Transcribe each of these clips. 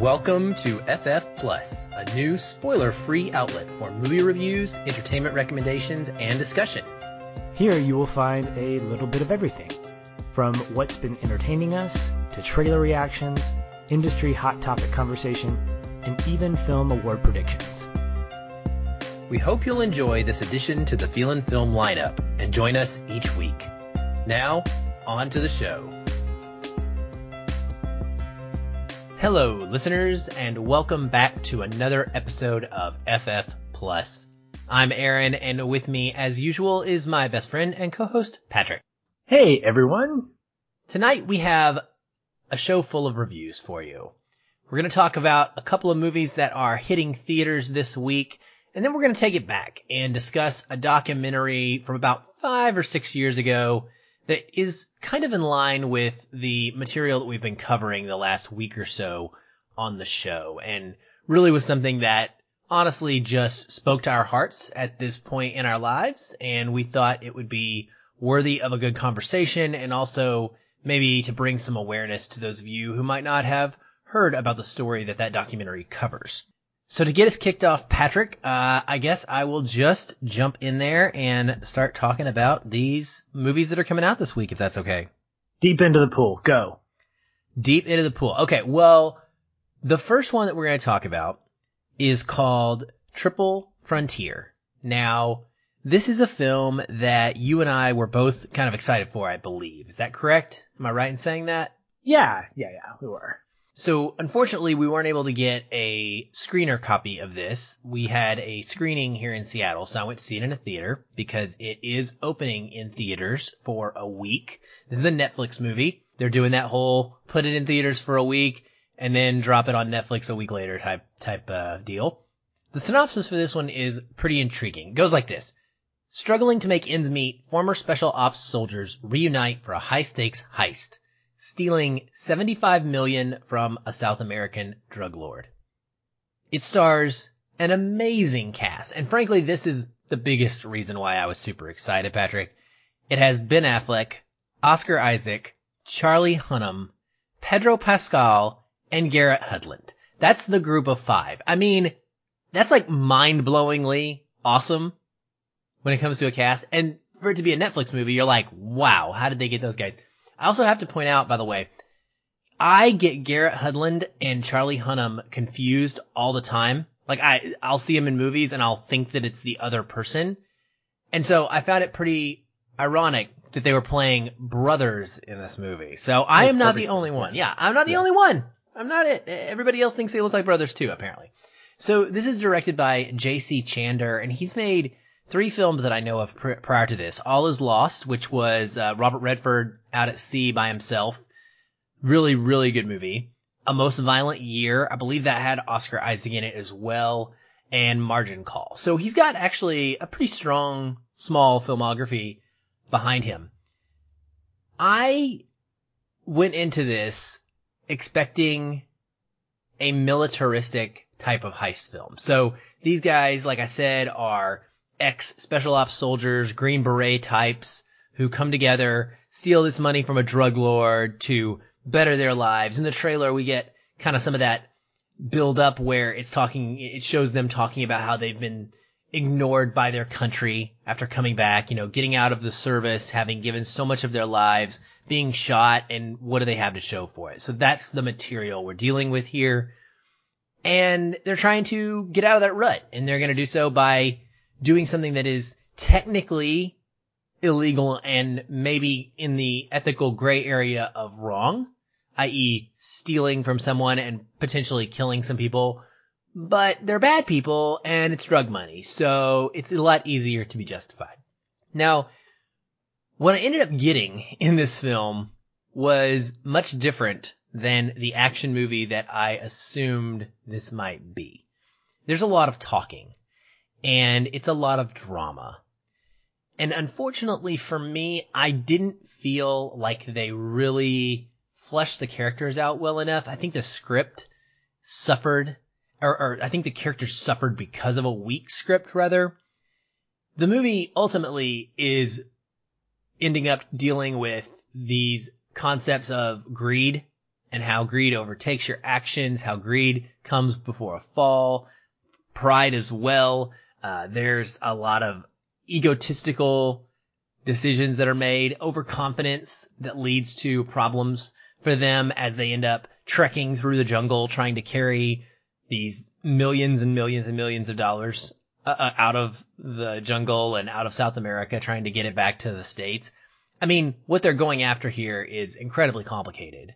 Welcome to FF Plus, a new spoiler-free outlet for movie reviews, entertainment recommendations, and discussion. Here you will find a little bit of everything, from what's been entertaining us, to trailer reactions, industry hot topic conversation, and even film award predictions. We hope you'll enjoy this addition to the Feelin' Film lineup and join us each week. Now, on to the show. Hello, listeners, and welcome back to another episode of FF Plus. I'm Aaron, and with me, as usual, is my best friend and co-host, Patrick. Hey everyone! Tonight we have a show full of reviews for you. We're going to talk about a couple of movies that are hitting theaters this week, and then we're going to take it back and discuss a documentary from about five or six years ago that is kind of in line with the material that we've been covering the last week or so on the show and really was something that honestly just spoke to our hearts at this point in our lives and we thought it would be worthy of a good conversation and also maybe to bring some awareness to those of you who might not have heard about the story that that documentary covers. So to get us kicked off, Patrick, uh, I guess I will just jump in there and start talking about these movies that are coming out this week, if that's okay. Deep into the pool, go. Deep into the pool. Okay, well, the first one that we're going to talk about is called Triple Frontier. Now, this is a film that you and I were both kind of excited for, I believe. Is that correct? Am I right in saying that? Yeah, yeah, yeah, we were. So unfortunately, we weren't able to get a screener copy of this. We had a screening here in Seattle, so I went to see it in a theater because it is opening in theaters for a week. This is a Netflix movie. They're doing that whole put it in theaters for a week and then drop it on Netflix a week later type type uh, deal. The synopsis for this one is pretty intriguing. It goes like this. Struggling to make ends meet, former special ops soldiers reunite for a high stakes heist stealing 75 million from a South American drug lord. It stars an amazing cast, and frankly, this is the biggest reason why I was super excited, Patrick. It has Ben Affleck, Oscar Isaac, Charlie Hunnam, Pedro Pascal, and Garrett Hedlund. That's the group of five. I mean, that's like mind-blowingly awesome when it comes to a cast. And for it to be a Netflix movie, you're like, wow, how did they get those guys? I also have to point out, by the way, I get Garrett Hedlund and Charlie Hunnam confused all the time. Like I, I'll see him in movies and I'll think that it's the other person. And so I found it pretty ironic that they were playing brothers in this movie. So I am not the only one. Yeah, I'm not the yeah. only one. I'm not it. Everybody else thinks they look like brothers too, apparently. So this is directed by J.C. Chandor and he's made three films that I know of pr- prior to this. All is Lost, which was uh, Robert Redford out at sea by himself. Really, really good movie. A Most Violent Year. I believe that had Oscar Isaac in it as well. And Margin Call. So he's got actually a pretty strong, small filmography behind him. I went into this expecting a militaristic type of heist film. So these guys, like I said, are ex special ops soldiers, Green Beret types who come together, steal this money from a drug lord to better their lives. In the trailer, we get kind of some of that build up where it's talking, it shows them talking about how they've been ignored by their country after coming back, you know, getting out of the service, having given so much of their lives, being shot, and what do they have to show for it? So that's the material we're dealing with here. And they're trying to get out of that rut, and they're going to do so by doing something that is technically illegal and maybe in the ethical gray area of wrong, i.e. stealing from someone and potentially killing some people, but they're bad people and it's drug money, so it's a lot easier to be justified. Now, what I ended up getting in this film was much different than the action movie that I assumed this might be. There's a lot of talking and it's a lot of drama. And unfortunately for me, I didn't feel like they really fleshed the characters out well enough. I think the script suffered, or, or, I think the characters suffered because of a weak script, rather. The movie ultimately is ending up dealing with these concepts of greed and how greed overtakes your actions, how greed comes before a fall, pride as well. Uh, there's a lot of egotistical decisions that are made, overconfidence that leads to problems for them as they end up trekking through the jungle trying to carry these millions and millions and millions of dollars uh, uh, out of the jungle and out of South America trying to get it back to the States. I mean, what they're going after here is incredibly complicated.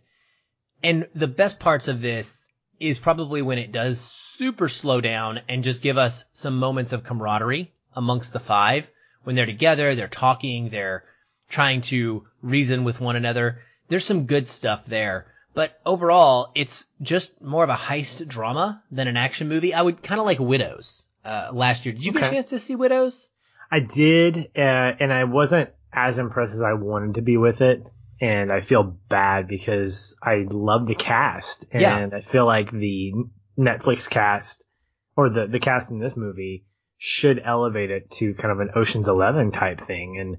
And the best parts of this is probably when it does super slow down and just give us some moments of camaraderie amongst the five. When they're together, they're talking, they're trying to reason with one another. There's some good stuff there. But overall, it's just more of a heist drama than an action movie. I would kind of like Widows uh, last year. Did you get a chance to see Widows? I did, uh, and I wasn't as impressed as I wanted to be with it. And I feel bad because I love the cast, and Yeah. I feel like the Netflix cast or the the cast in this movie should elevate it to kind of an Ocean's Eleven type thing. And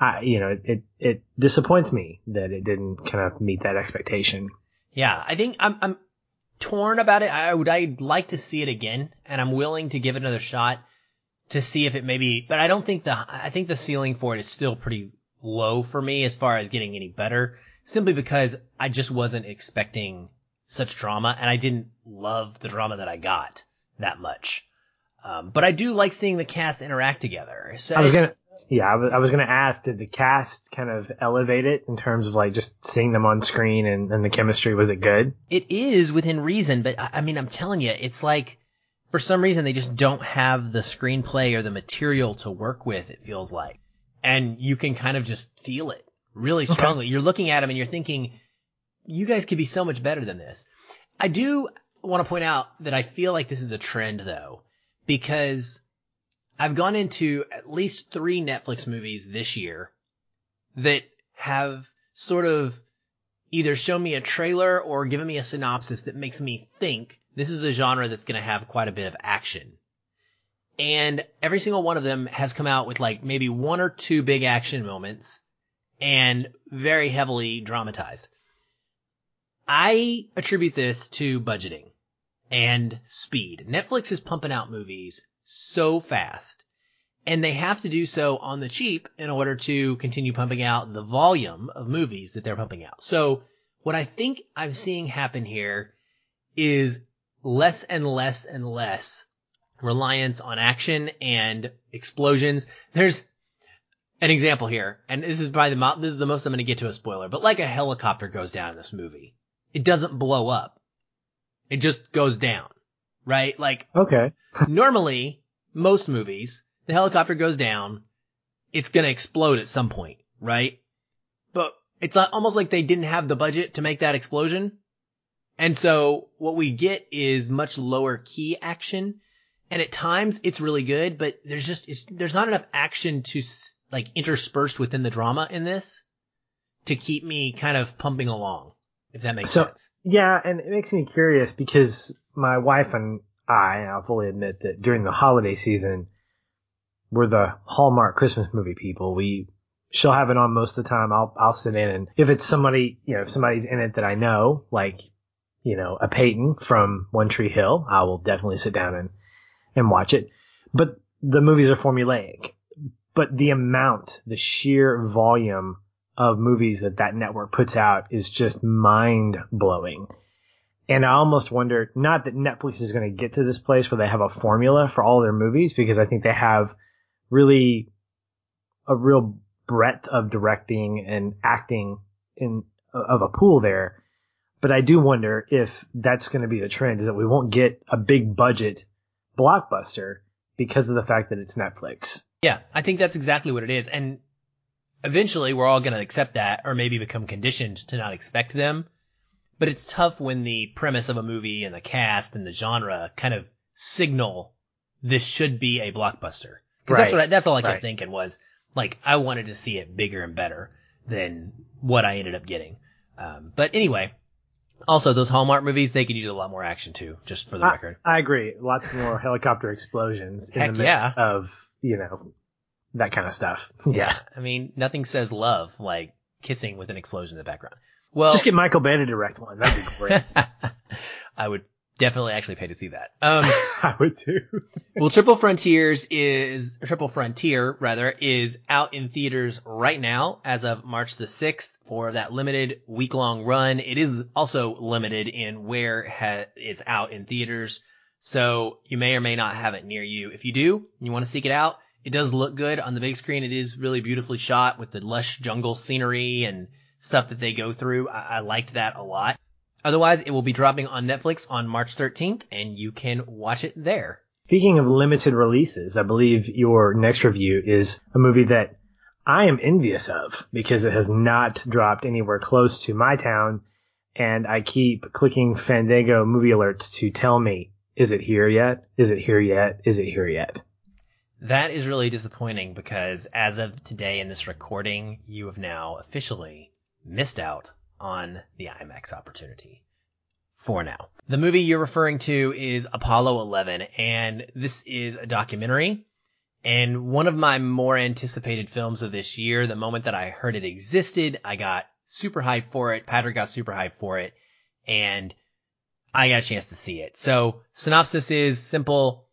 I, you know, it it disappoints me that it didn't kind of meet that expectation. Yeah, I think I'm I'm torn about it. I would I'd like to see it again, and I'm willing to give it another shot to see if it maybe. But I don't think the I think the ceiling for it is still pretty low for me as far as getting any better. Simply because I just wasn't expecting such drama, and I didn't love the drama that I got that much. Um, but I do like seeing the cast interact together. So I was gonna, yeah, I was, I was gonna ask, did the cast kind of elevate it in terms of like just seeing them on screen and, and the chemistry? Was it good? It is within reason, but I I mean, I'm telling you, it's like for some reason they just don't have the screenplay or the material to work with. It feels like, and you can kind of just feel it really Okay. strongly. You're looking at them and you're thinking, you guys could be so much better than this. I do want to point out that I feel like this is a trend though, because I've gone into at least three Netflix movies this year that have sort of either shown me a trailer or given me a synopsis that makes me think this is a genre that's going to have quite a bit of action. And every single one of them has come out with like maybe one or two big action moments and very heavily dramatized. I attribute this to budgeting and speed. Netflix is pumping out movies so fast and they have to do so on the cheap in order to continue pumping out the volume of movies that they're pumping out. So what I think I'm seeing happen here is less and less and less reliance on action and explosions. There's an example here, and this is probably the mo- this is the most I'm going to get to a spoiler, but like a helicopter goes down in this movie, it doesn't blow up. It just goes down, right? Like Okay. normally most movies the helicopter goes down it's going to explode at some point right but it's almost like they didn't have the budget to make that explosion and so what we get is much lower key action and at times it's really good but there's just it's, there's not enough action to like interspersed within the drama in this to keep me kind of pumping along if that makes So- sense Yeah, and it makes me curious because my wife and I, I'll fully admit that during the holiday season, we're the Hallmark Christmas movie people. We, she'll have it on most of the time. I'll, I'll sit in and if it's somebody, you know, if somebody's in it that I know, like, you know, a Peyton from One Tree Hill, I will definitely sit down and, and watch it. But the movies are formulaic. But the amount, the sheer volume of movies that that network puts out is just mind blowing. And I almost wonder, not that Netflix is going to get to this place where they have a formula for all their movies, because I think they have really a real breadth of directing and acting in of a pool there. But I do wonder if that's going to be the trend is that we won't get a big budget blockbuster because of the fact that it's Netflix. Yeah, I think that's exactly what it is. And eventually we're all going to accept that or maybe become conditioned to not expect them. But it's tough when the premise of a movie and the cast and the genre kind of signal this should be a blockbuster. Cause that's what I, that's all I kept Right. thinking was like, I wanted to see it bigger and better than what I ended up getting. Um, but anyway, also those Hallmark movies, they could use a lot more action too, just for the I, record. I agree. Lots more helicopter explosions in Heck the midst yeah. of, you know, that kind of stuff. Yeah. I mean, nothing says love like kissing with an explosion in the background. Well, Just get Michael Bay to direct one. That'd be great. I would definitely actually pay to see that. Um, I would too. well, Triple Frontiers is, Triple Frontier rather, is out in theaters right now as of March the 6th for that limited week long run. It is also limited in where ha- it's out in theaters. So you may or may not have it near you. If you do, you want to seek it out. It does look good on the big screen. It is really beautifully shot with the lush jungle scenery and stuff that they go through. I, I liked that a lot. Otherwise, it will be dropping on Netflix on March 13th and you can watch it there. Speaking of limited releases, I believe your next review is a movie that I am envious of because it has not dropped anywhere close to my town. And I keep clicking Fandango movie alerts to tell me, is it here yet? Is it here yet? Is it here yet? That is really disappointing because as of today in this recording, you have now officially missed out on the IMAX opportunity. For now. The movie you're referring to is Apollo 11 and this is a documentary and one of my more anticipated films of this year. The moment that I heard it existed, I got super hyped for it. Patrick got super hyped for it and I got a chance to see it. So synopsis is simple.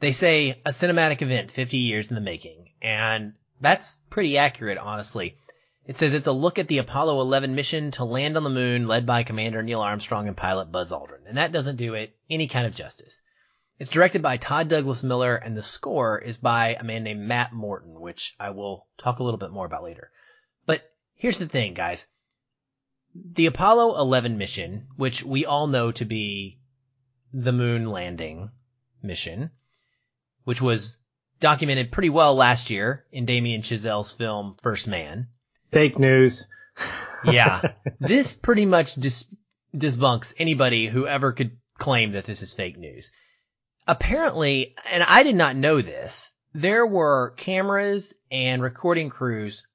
They say a cinematic event 50 years in the making. And that's pretty accurate, honestly. It says it's a look at the Apollo 11 mission to land on the moon led by Commander Neil Armstrong and pilot Buzz Aldrin. And that doesn't do it any kind of justice. It's directed by Todd Douglas Miller and the score is by a man named Matt Morton, which I will talk a little bit more about later. But here's the thing, guys. The Apollo 11 mission, which we all know to be the moon landing mission, which was documented pretty well last year in Damien Chazelle's film First Man. Fake news. Yeah. this pretty much dis- disbunks anybody who ever could claim that this is fake news. Apparently, and I did not know this, there were cameras and recording crews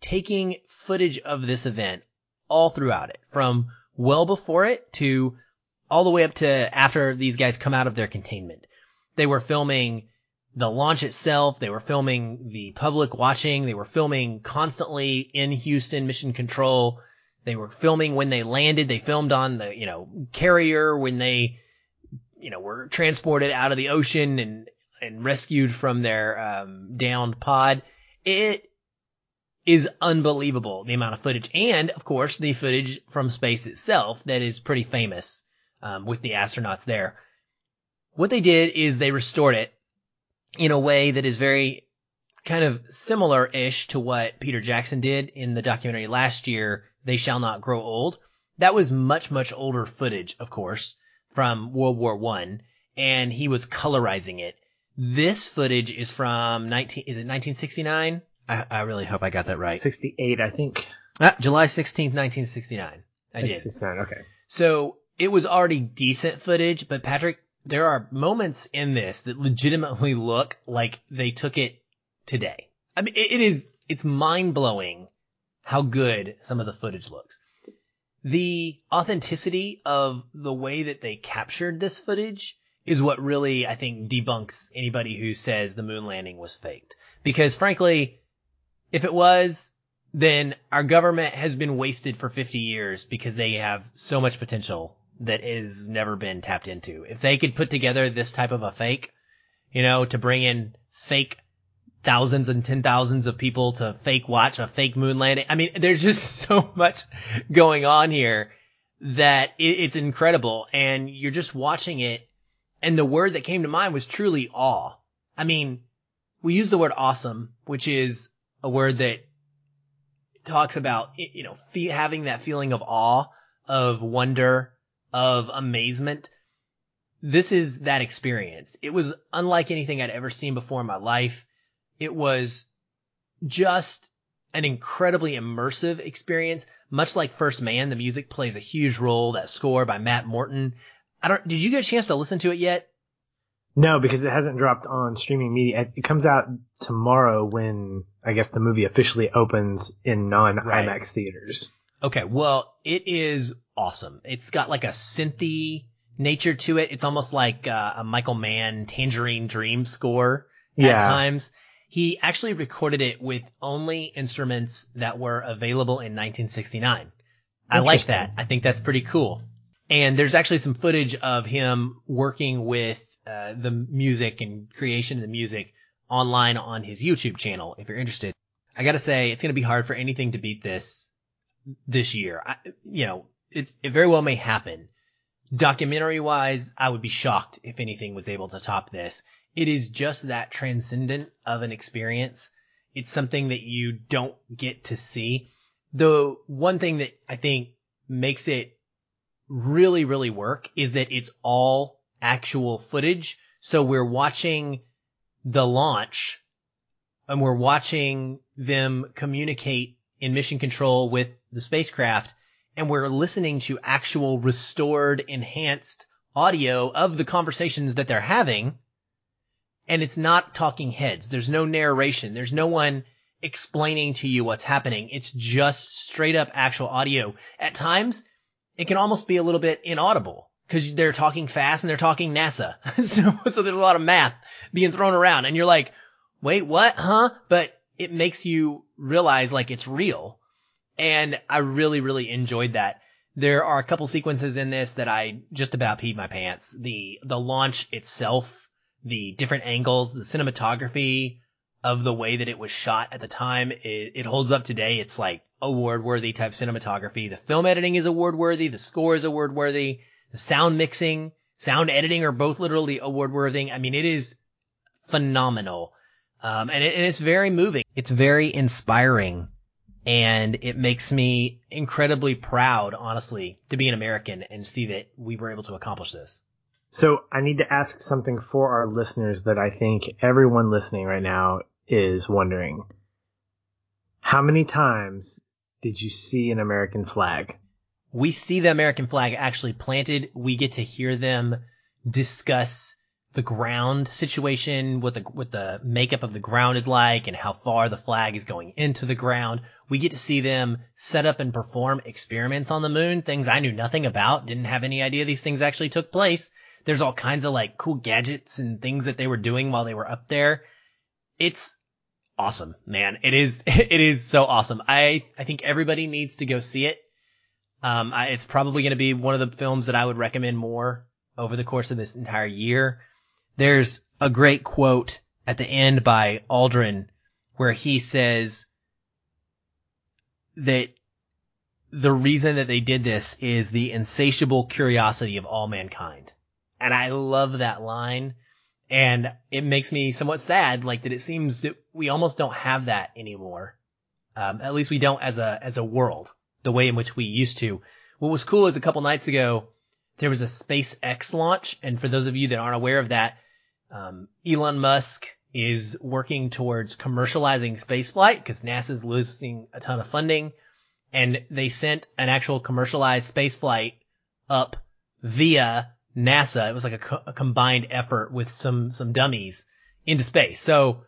taking footage of this event all throughout it, from well before it to all the way up to after these guys come out of their containment. They were filming the launch itself. They were filming the public watching. They were filming constantly in Houston mission control. They were filming when they landed. They filmed on the, you know, carrier when they, you know, were transported out of the ocean and, and rescued from their, um, downed pod. It is unbelievable, the amount of footage. And of course, the footage from space itself that is pretty famous, um, with the astronauts there. What they did is they restored it in a way that is very kind of similar-ish to what Peter Jackson did in the documentary last year, They Shall Not Grow Old. That was much, much older footage, of course, from World War One, and he was colorizing it. This footage is from 19, is it 1969? I, I really hope I got that right. 68, I think. Ah, July 16th, 1969. I did. 69, okay. So it was already decent footage, but Patrick, there are moments in this that legitimately look like they took it today. I mean, it, it is, it's mind blowing how good some of the footage looks. The authenticity of the way that they captured this footage is what really, I think, debunks anybody who says the moon landing was faked. Because frankly, if it was, then our government has been wasted for 50 years because they have so much potential that has never been tapped into. If they could put together this type of a fake, you know, to bring in fake thousands and ten thousands of people to fake watch a fake moon landing. I mean, there's just so much going on here that it, it's incredible. And you're just watching it. And the word that came to mind was truly awe. I mean, we use the word awesome, which is a word that talks about, you know, fe- having that feeling of awe, of wonder, of amazement. This is that experience. It was unlike anything I'd ever seen before in my life. It was just an incredibly immersive experience. Much like First Man, the music plays a huge role. That score by Matt Morton. I don't, did you get a chance to listen to it yet? No, because it hasn't dropped on streaming media. It comes out tomorrow when I guess the movie officially opens in non IMAX Right. theaters. Okay, well, it is awesome. It's got like a synthy nature to it. It's almost like uh, a Michael Mann Tangerine Dream score at times. he actually recorded it with only instruments that were available in 1969. I like that. I think that's pretty cool. And there's actually some footage of him working with uh, the music and creation of the music online on his YouTube channel. If you're interested, I gotta say it's gonna be hard for anything to beat this this year. I, you know, it's it very well may happen. Documentary wise, I would be shocked if anything was able to top this. It is just that transcendent of an experience. It's something that you don't get to see. The one thing that I think makes it really, really work is that it's all actual footage. So we're watching the launch and we're watching them communicate in mission control with the spacecraft and we're listening to actual restored, enhanced audio of the conversations that they're having. And it's not talking heads. There's no narration. There's no one explaining to you what's happening. It's just straight up actual audio. At times, it can almost be a little bit inaudible because they're talking fast and they're talking NASA. so, so there's a lot of math being thrown around and you're like, wait, what? Huh? But it makes you realize like it's real. And I really, really enjoyed that. There are a couple sequences in this that I just about peed my pants. The, the launch itself, the different angles, the cinematography of the way that it was shot at the time, it, it holds up today. It's like award worthy type cinematography. The film editing is award worthy. The score is award worthy. The sound mixing, sound editing are both literally award worthy. I mean, it is phenomenal. Um, and, it, and it's very moving. It's very inspiring and it makes me incredibly proud, honestly, to be an American and see that we were able to accomplish this. So I need to ask something for our listeners that I think everyone listening right now is wondering. How many times did you see an American flag? We see the American flag actually planted. We get to hear them discuss the ground situation, what the what the makeup of the ground is like, and how far the flag is going into the ground. We get to see them set up and perform experiments on the moon, things I knew nothing about, didn't have any idea these things actually took place. There's all kinds of like cool gadgets and things that they were doing while they were up there. It's awesome, man. It is it is so awesome. I I think everybody needs to go see it. Um, I, it's probably going to be one of the films that I would recommend more over the course of this entire year. There's a great quote at the end by Aldrin where he says that the reason that they did this is the insatiable curiosity of all mankind. And I love that line. And it makes me somewhat sad, like that it seems that we almost don't have that anymore. Um, at least we don't as a, as a world, the way in which we used to. What was cool is a couple nights ago, there was a SpaceX launch. And for those of you that aren't aware of that, um, Elon Musk is working towards commercializing spaceflight because NASA's losing a ton of funding. And they sent an actual commercialized spaceflight up via NASA. It was like a, co- a combined effort with some, some dummies into space. So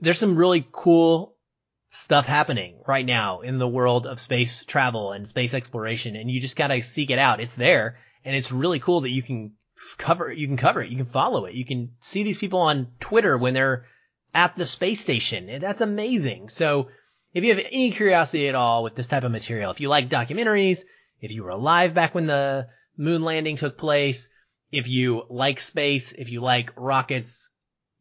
there's some really cool stuff happening right now in the world of space travel and space exploration. And you just gotta seek it out. It's there and it's really cool that you can cover you can cover it. You can follow it. You can see these people on Twitter when they're at the space station. That's amazing. So if you have any curiosity at all with this type of material, if you like documentaries, if you were alive back when the moon landing took place, if you like space, if you like rockets,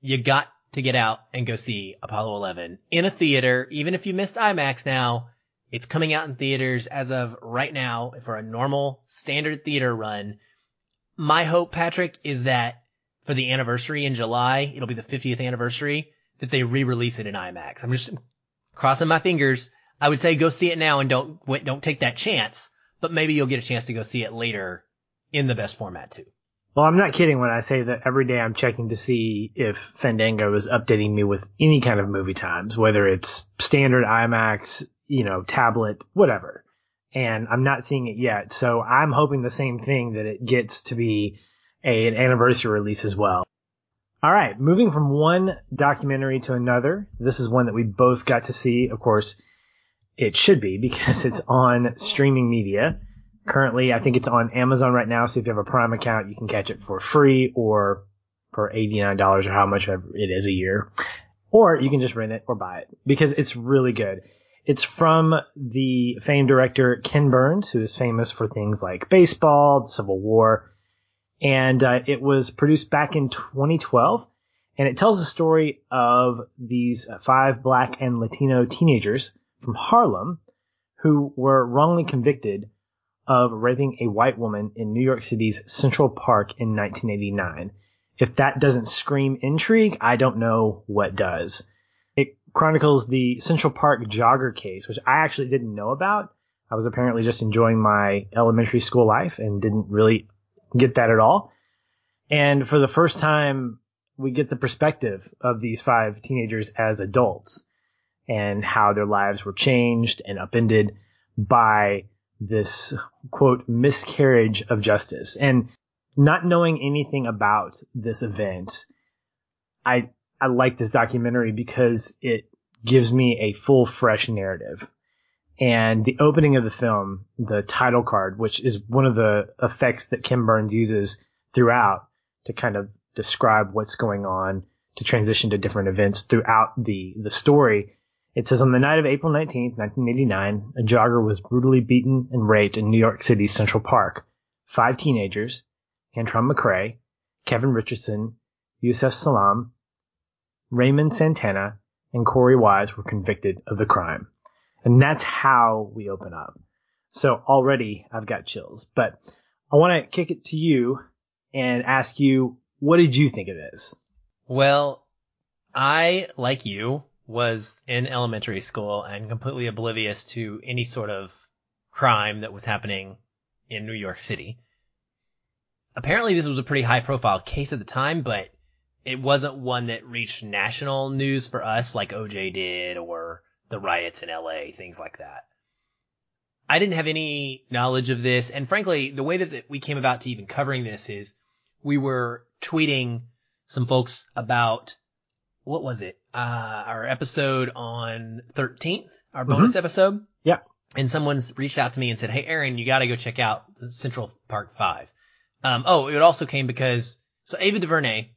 you got to get out and go see Apollo 11 in a theater. Even if you missed IMAX now, it's coming out in theaters as of right now for a normal standard theater run my hope, Patrick, is that for the anniversary in July, it'll be the 50th anniversary, that they re-release it in IMAX. I'm just crossing my fingers. I would say go see it now and don't, don't take that chance, but maybe you'll get a chance to go see it later in the best format too. Well, I'm not kidding when I say that every day I'm checking to see if Fandango is updating me with any kind of movie times, whether it's standard IMAX, you know, tablet, whatever and I'm not seeing it yet. So I'm hoping the same thing that it gets to be a, an anniversary release as well. All right, moving from one documentary to another. This is one that we both got to see. Of course, it should be because it's on streaming media. Currently, I think it's on Amazon right now. So if you have a Prime account, you can catch it for free or for $89 or how much it is a year. or you can just rent it or buy it because it's really good. It's from the famed director Ken Burns, who is famous for things like baseball, the Civil War, and uh, it was produced back in 2012. And it tells the story of these five black and Latino teenagers from Harlem who were wrongly convicted of raping a white woman in New York City's Central Park in 1989. If that doesn't scream intrigue, I don't know what does. Chronicles the Central Park jogger case, which I actually didn't know about. I was apparently just enjoying my elementary school life and didn't really get that at all. And for the first time, we get the perspective of these five teenagers as adults and how their lives were changed and upended by this quote miscarriage of justice. And not knowing anything about this event, I I like this documentary because it gives me a full fresh narrative. And the opening of the film, the title card, which is one of the effects that Ken Burns uses throughout to kind of describe what's going on, to transition to different events throughout the, the story. It says on the night of April 19th, 1989, a jogger was brutally beaten and raped in New York City's Central Park. Five teenagers, Antron McCray, Kevin Richardson, Yusef Salaam, Raymond oh. Santana, and Korey Wise were convicted of the crime. And that's how we open up. So already I've got chills, but I want to kick it to you and ask you, what did you think of this? Well, I, like you, was in elementary school and completely oblivious to any sort of crime that was happening in New York City. Apparently this was a pretty high profile case at the time, but it wasn't one that reached national news for us like OJ did or the riots in LA, things like that. I didn't have any knowledge of this. And frankly, the way that we came about to even covering this is we were tweeting some folks about what was it? Uh, our episode on 13th, our bonus mm-hmm. episode. Yeah. And someone's reached out to me and said, Hey, Aaron, you got to go check out Central Park 5. Um, oh, it also came because, so Ava DuVernay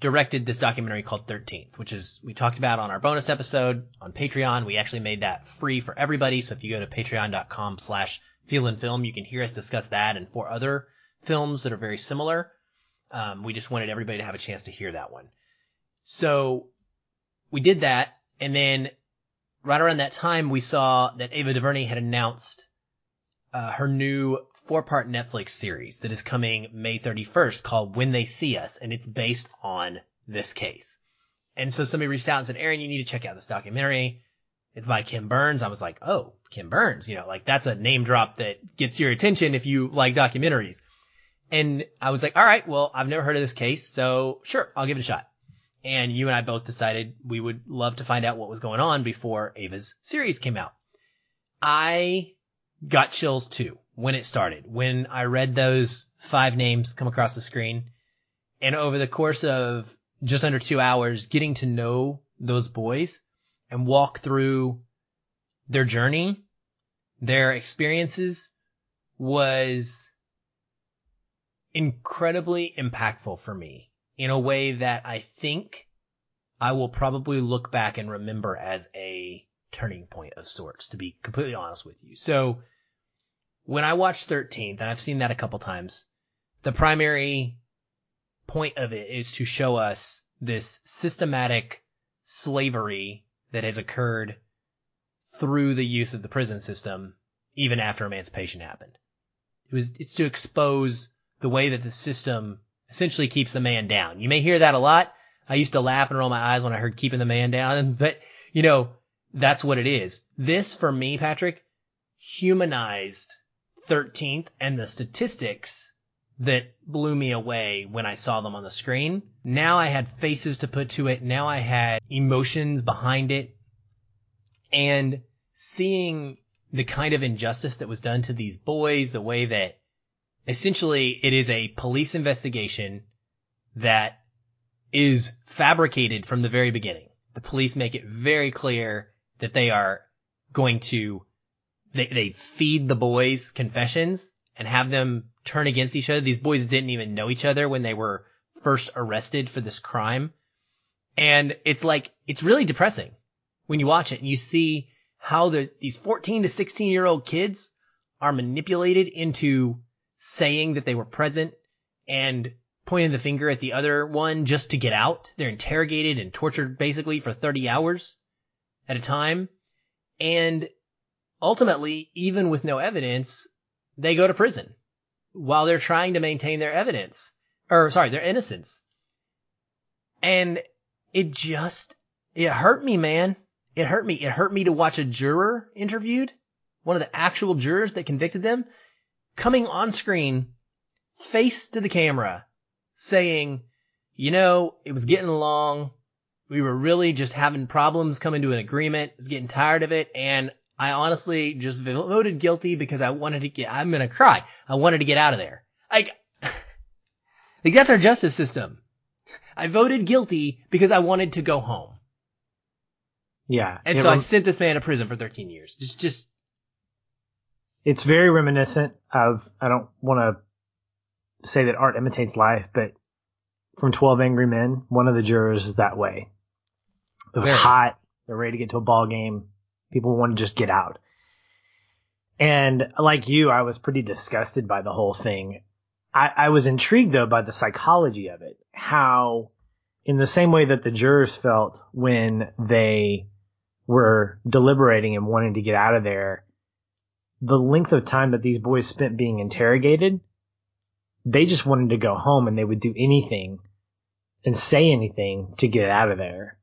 directed this documentary called 13th, which is, we talked about on our bonus episode on Patreon. We actually made that free for everybody. So if you go to patreon.com slash feel film, you can hear us discuss that and four other films that are very similar. Um, we just wanted everybody to have a chance to hear that one. So we did that. And then right around that time, we saw that Ava DuVernay had announced uh, her new four part Netflix series that is coming May 31st called When They See Us. And it's based on this case. And so somebody reached out and said, Aaron, you need to check out this documentary. It's by Ken Burns. I was like, oh, Ken Burns, you know, like that's a name drop that gets your attention if you like documentaries. And I was like, all right, well, I've never heard of this case. So sure, I'll give it a shot. And you and I both decided we would love to find out what was going on before Ava's series came out. I got chills too when it started, when I read those five names come across the screen. And over the course of just under two hours, getting to know those boys and walk through their journey, their experiences was incredibly impactful for me in a way that I think I will probably look back and remember as a turning point of sorts, to be completely honest with you. So when I watched 13th, and I've seen that a couple times, the primary point of it is to show us this systematic slavery that has occurred through the use of the prison system, even after emancipation happened. It was, it's to expose the way that the system essentially keeps the man down. You may hear that a lot. I used to laugh and roll my eyes when I heard keeping the man down, but you know, that's what it is. This for me, Patrick, humanized 13th and the statistics that blew me away when I saw them on the screen. Now I had faces to put to it. Now I had emotions behind it and seeing the kind of injustice that was done to these boys, the way that essentially it is a police investigation that is fabricated from the very beginning. The police make it very clear that they are going to they, they feed the boys confessions and have them turn against each other. These boys didn't even know each other when they were first arrested for this crime. And it's like, it's really depressing when you watch it and you see how the, these 14 to 16 year old kids are manipulated into saying that they were present and pointing the finger at the other one just to get out. They're interrogated and tortured basically for 30 hours at a time. And ultimately, even with no evidence, they go to prison while they're trying to maintain their evidence or sorry, their innocence. And it just, it hurt me, man. It hurt me. It hurt me to watch a juror interviewed, one of the actual jurors that convicted them, coming on screen, face to the camera, saying, you know, it was getting along. We were really just having problems coming to an agreement. I was getting tired of it. And I honestly just voted guilty because I wanted to get, I'm going to cry. I wanted to get out of there. Like, like that's our justice system. I voted guilty because I wanted to go home. Yeah. And so rem- I sent this man to prison for 13 years. Just, just. It's very reminiscent of, I don't want to say that art imitates life, but from 12 Angry Men, one of the jurors is that way. It was very. hot. They're ready to get to a ball game. People want to just get out. And like you, I was pretty disgusted by the whole thing. I, I was intrigued though by the psychology of it. How, in the same way that the jurors felt when they were deliberating and wanting to get out of there, the length of time that these boys spent being interrogated, they just wanted to go home and they would do anything and say anything to get out of there.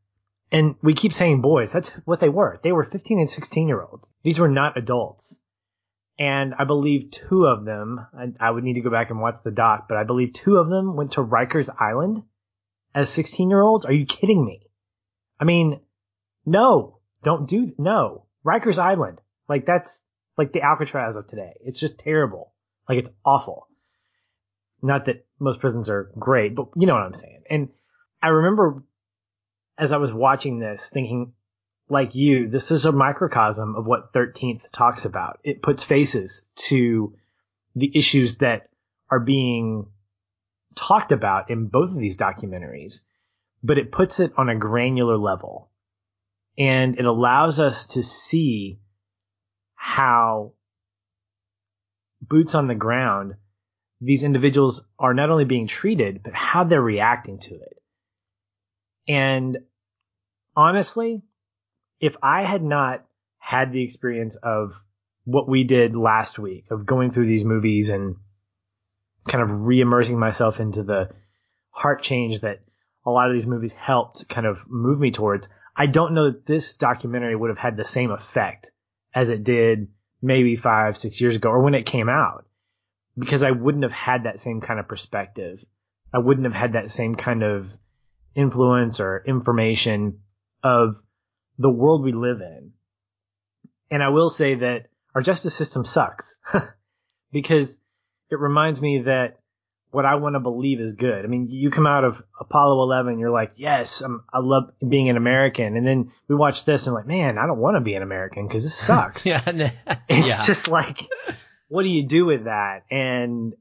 And we keep saying boys. That's what they were. They were 15 and 16 year olds. These were not adults. And I believe two of them, I, I would need to go back and watch the doc, but I believe two of them went to Rikers Island as 16 year olds. Are you kidding me? I mean, no, don't do, no. Rikers Island. Like that's like the Alcatraz of today. It's just terrible. Like it's awful. Not that most prisons are great, but you know what I'm saying. And I remember as I was watching this thinking, like you, this is a microcosm of what 13th talks about. It puts faces to the issues that are being talked about in both of these documentaries, but it puts it on a granular level and it allows us to see how boots on the ground, these individuals are not only being treated, but how they're reacting to it. And honestly, if I had not had the experience of what we did last week of going through these movies and kind of re-immersing myself into the heart change that a lot of these movies helped kind of move me towards, I don't know that this documentary would have had the same effect as it did maybe five, six years ago or when it came out because I wouldn't have had that same kind of perspective. I wouldn't have had that same kind of influence or information of the world we live in. And I will say that our justice system sucks because it reminds me that what I want to believe is good. I mean, you come out of Apollo 11, you're like, yes, I'm, i love being an American. And then we watch this and like, man, I don't want to be an American because this sucks. yeah. It's yeah. just like, what do you do with that? And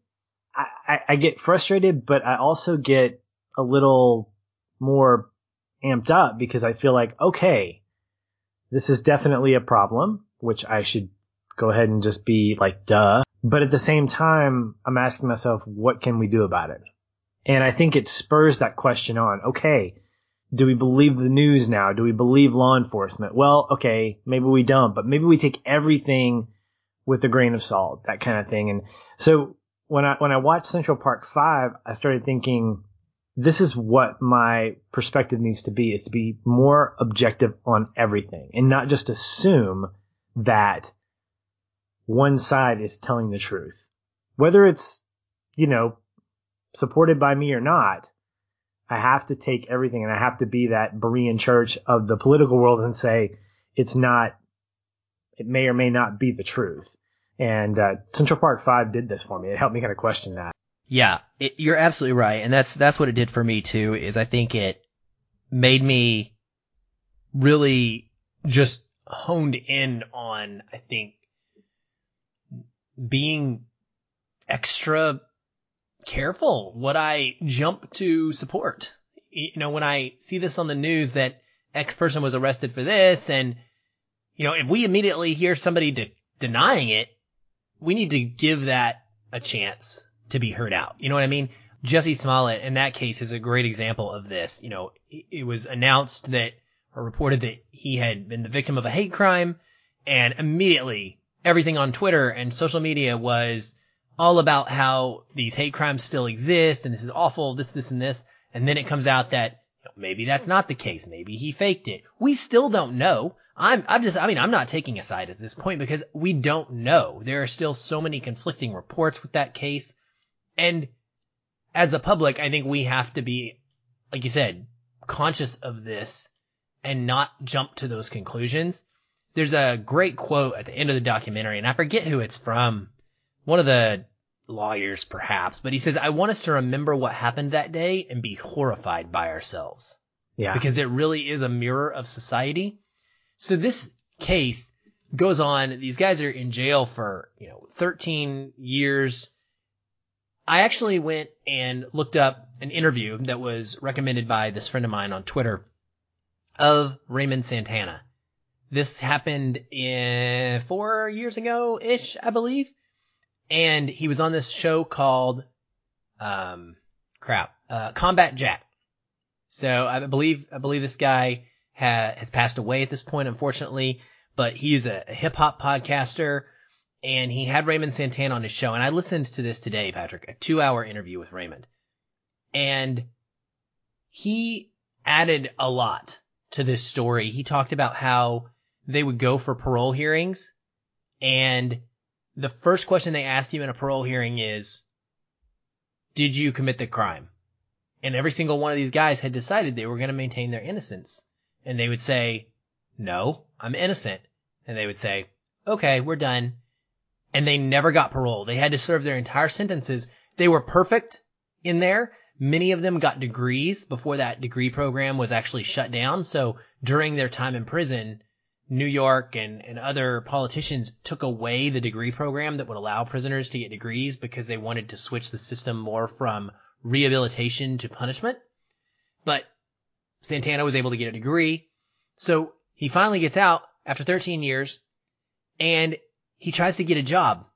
I, I, I get frustrated, but I also get a little more amped up because I feel like, okay, this is definitely a problem, which I should go ahead and just be like, duh. But at the same time, I'm asking myself, what can we do about it? And I think it spurs that question on, okay, do we believe the news now? Do we believe law enforcement? Well, okay, maybe we don't, but maybe we take everything with a grain of salt, that kind of thing. And so when I, when I watched Central Park 5, I started thinking, this is what my perspective needs to be is to be more objective on everything and not just assume that one side is telling the truth. Whether it's, you know, supported by me or not, I have to take everything and I have to be that Berean church of the political world and say it's not, it may or may not be the truth. And uh, Central Park 5 did this for me. It helped me kind of question that. Yeah, it, you're absolutely right, and that's that's what it did for me too. Is I think it made me really just honed in on I think being extra careful what I jump to support. you know, when I see this on the news that X person was arrested for this and, you know, if we immediately hear somebody de- denying it, we need to give that a chance to be heard out. You know what I mean? Jussie Smollett in that case is a great example of this. You know, it was announced that or reported that he had been the victim of a hate crime and immediately everything on Twitter and social media was all about how these hate crimes still exist and this is awful, this, this, and this. And then it comes out that you know, maybe that's not the case. Maybe he faked it. We still don't know. I'm, I'm just, I mean, I'm not taking a side at this point because we don't know. There are still so many conflicting reports with that case. And as a public, I think we have to be, like you said, conscious of this and not jump to those conclusions. There's a great quote at the end of the documentary, and I forget who it's from. One of the lawyers, perhaps, but he says, I want us to remember what happened that day and be horrified by ourselves. Yeah. Because it really is a mirror of society. So this case goes on. These guys are in jail for, you know, 13 years. I actually went and looked up an interview that was recommended by this friend of mine on Twitter of Raymond Santana. This happened in four years ago ish, I believe. And he was on this show called, um, crap, uh, Combat Jack. So I believe, I believe this guy ha- has passed away at this point, unfortunately, but he's a, a hip hop podcaster and he had Raymond Santana on his show. And I listened to this today, Patrick, a two hour interview with Raymond. And he added a lot to this story. He talked about how they would go for parole hearings and the first question they asked him in a parole hearing is, did you commit the crime? And every single one of these guys had decided they were going to maintain their innocence. And they would say, no, I'm innocent. And they would say, okay, we're done. And they never got parole. They had to serve their entire sentences. They were perfect in there. Many of them got degrees before that degree program was actually shut down. So during their time in prison, New York and, and other politicians took away the degree program that would allow prisoners to get degrees because they wanted to switch the system more from rehabilitation to punishment. But Santana was able to get a degree. So he finally gets out after 13 years and he tries to get a job.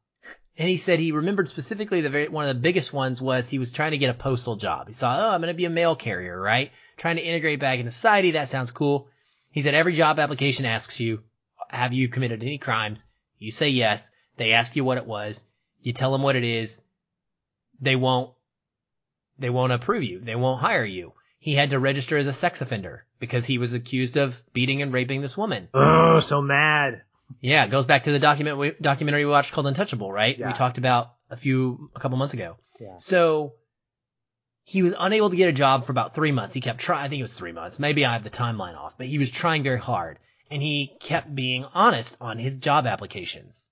And he said he remembered specifically the very, one of the biggest ones was he was trying to get a postal job. He saw, oh, I'm going to be a mail carrier, right? Trying to integrate back into society. That sounds cool. He said every job application asks you, have you committed any crimes? You say yes. They ask you what it was. You tell them what it is. They won't, they won't approve you. They won't hire you. He had to register as a sex offender because he was accused of beating and raping this woman. Oh, so mad. Yeah, it goes back to the document we, documentary we watched called Untouchable, right? Yeah. We talked about a few a couple months ago. Yeah. So he was unable to get a job for about three months. He kept trying. I think it was three months. Maybe I have the timeline off, but he was trying very hard, and he kept being honest on his job applications.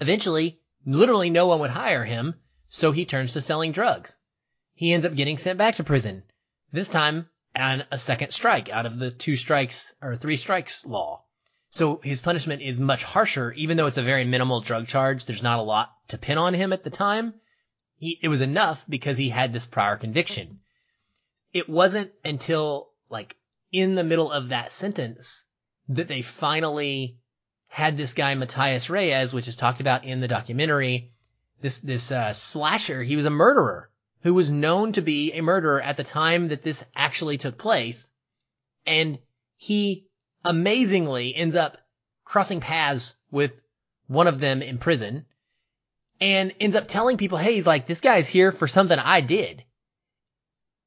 Eventually, literally no one would hire him, so he turns to selling drugs. He ends up getting sent back to prison. This time on a second strike out of the two strikes or three strikes law. So his punishment is much harsher, even though it's a very minimal drug charge. There's not a lot to pin on him at the time. He, it was enough because he had this prior conviction. It wasn't until like in the middle of that sentence that they finally had this guy Matias Reyes, which is talked about in the documentary. This this uh, slasher, he was a murderer who was known to be a murderer at the time that this actually took place, and he amazingly ends up crossing paths with one of them in prison and ends up telling people, hey, he's like, this guy's here for something I did.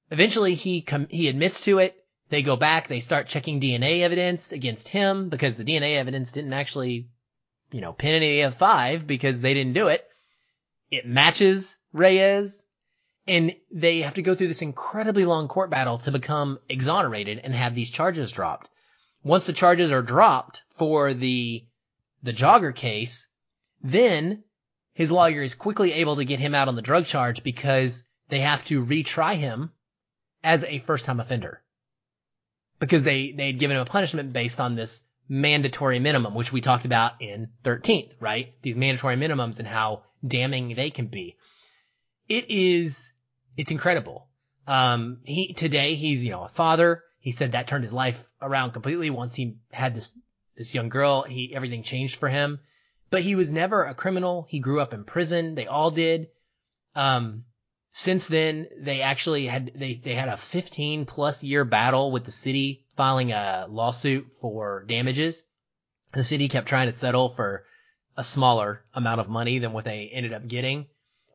Eventually he com- he admits to it. They go back, they start checking DNA evidence against him because the DNA evidence didn't actually, you know, pin any of five because they didn't do it. It matches Reyes and they have to go through this incredibly long court battle to become exonerated and have these charges dropped. Once the charges are dropped for the the jogger case, then his lawyer is quickly able to get him out on the drug charge because they have to retry him as a first time offender. Because they, they had given him a punishment based on this mandatory minimum, which we talked about in 13th, right? These mandatory minimums and how damning they can be. It is, it's incredible. Um, he today he's you know a father. He said that turned his life around completely once he had this this young girl. He everything changed for him. But he was never a criminal. He grew up in prison. They all did. Um, since then, they actually had they they had a 15 plus year battle with the city filing a lawsuit for damages. The city kept trying to settle for a smaller amount of money than what they ended up getting,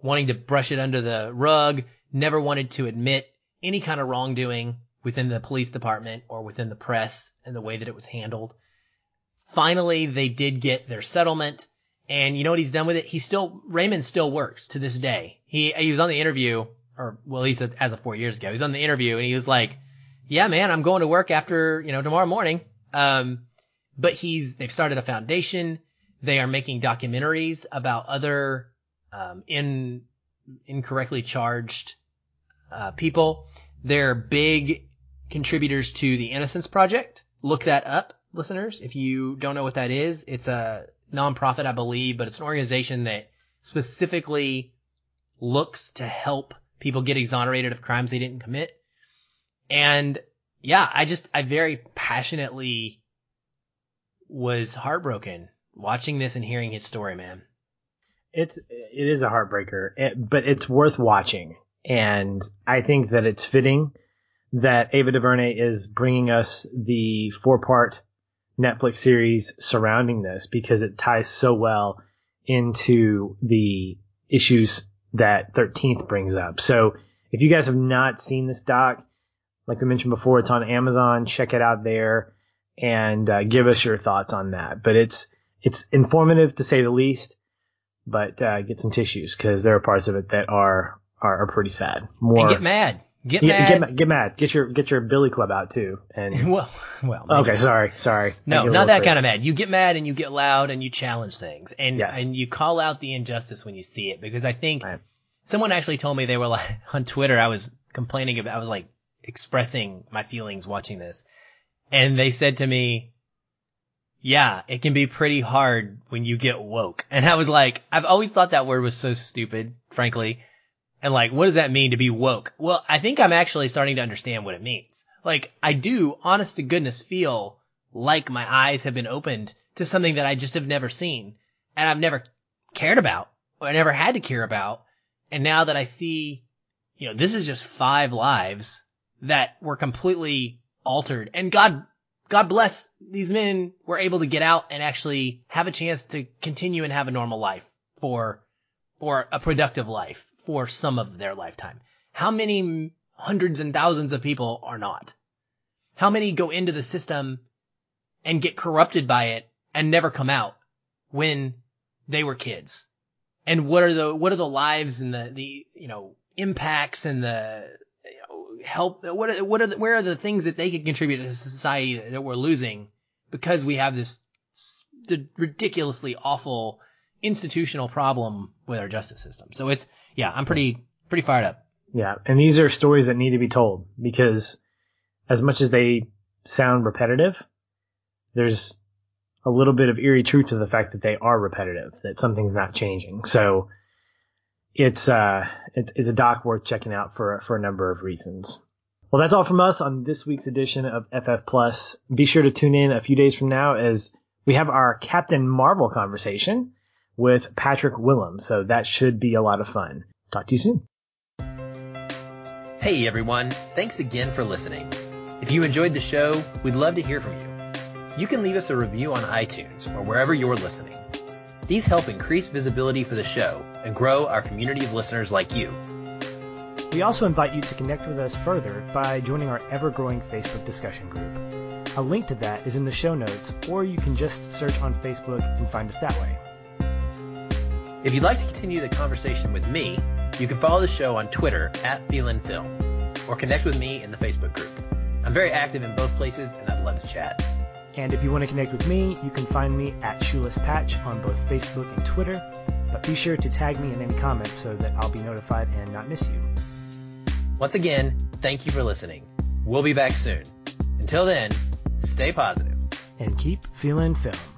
wanting to brush it under the rug, never wanted to admit any kind of wrongdoing within the police department or within the press and the way that it was handled. Finally, they did get their settlement. And you know what he's done with it? He still, Raymond still works to this day. He, he was on the interview, or well, he said as of four years ago, he was on the interview and he was like, yeah, man, I'm going to work after, you know, tomorrow morning. Um, but he's, they've started a foundation. They are making documentaries about other, um, in, incorrectly charged, uh, people. They're big contributors to the Innocence Project. Look that up, listeners. If you don't know what that is, it's a nonprofit, I believe, but it's an organization that specifically looks to help people get exonerated of crimes they didn't commit. And yeah, I just, I very passionately was heartbroken watching this and hearing his story, man. It's, it is a heartbreaker, it, but it's worth watching. And I think that it's fitting that Ava DuVernay is bringing us the four part Netflix series surrounding this because it ties so well into the issues that 13th brings up. So if you guys have not seen this doc, like we mentioned before, it's on Amazon. Check it out there and uh, give us your thoughts on that. But it's it's informative to say the least. But uh, get some tissues because there are parts of it that are are, are pretty sad. More and get mad. Get mad. Get, get mad. Get your get your Billy Club out too. And well, well. Maybe. Okay, sorry, sorry. No, not that kind of mad. You get mad and you get loud and you challenge things and yes. and you call out the injustice when you see it because I think right. someone actually told me they were like on Twitter. I was complaining about. I was like expressing my feelings watching this, and they said to me, "Yeah, it can be pretty hard when you get woke." And I was like, I've always thought that word was so stupid, frankly. And like, what does that mean to be woke? Well, I think I'm actually starting to understand what it means. Like, I do, honest to goodness, feel like my eyes have been opened to something that I just have never seen and I've never cared about or I never had to care about. And now that I see, you know, this is just five lives that were completely altered and God, God bless these men were able to get out and actually have a chance to continue and have a normal life for, for a productive life for some of their lifetime. How many hundreds and thousands of people are not? How many go into the system and get corrupted by it and never come out when they were kids? And what are the, what are the lives and the, the, you know, impacts and the, help, what are, what are the, where are the things that they could contribute to society that we're losing because we have this ridiculously awful institutional problem with our justice system. So it's, yeah, I'm pretty, pretty fired up. Yeah. And these are stories that need to be told because as much as they sound repetitive, there's a little bit of eerie truth to the fact that they are repetitive, that something's not changing. So it's, uh, it's, it's a doc worth checking out for, for a number of reasons. Well, that's all from us on this week's edition of FF Plus. Be sure to tune in a few days from now as we have our Captain Marvel conversation with Patrick Willem. So that should be a lot of fun. Talk to you soon. Hey everyone, thanks again for listening. If you enjoyed the show, we'd love to hear from you. You can leave us a review on iTunes or wherever you're listening. These help increase visibility for the show and grow our community of listeners like you. We also invite you to connect with us further by joining our ever-growing Facebook discussion group. A link to that is in the show notes, or you can just search on Facebook and find us that way. If you'd like to continue the conversation with me, you can follow the show on Twitter at Film, or connect with me in the Facebook group. I'm very active in both places and I'd love to chat. And if you want to connect with me, you can find me at Shoeless Patch on both Facebook and Twitter. But be sure to tag me in any comments so that I'll be notified and not miss you. Once again, thank you for listening. We'll be back soon. Until then, stay. And keep feeling film.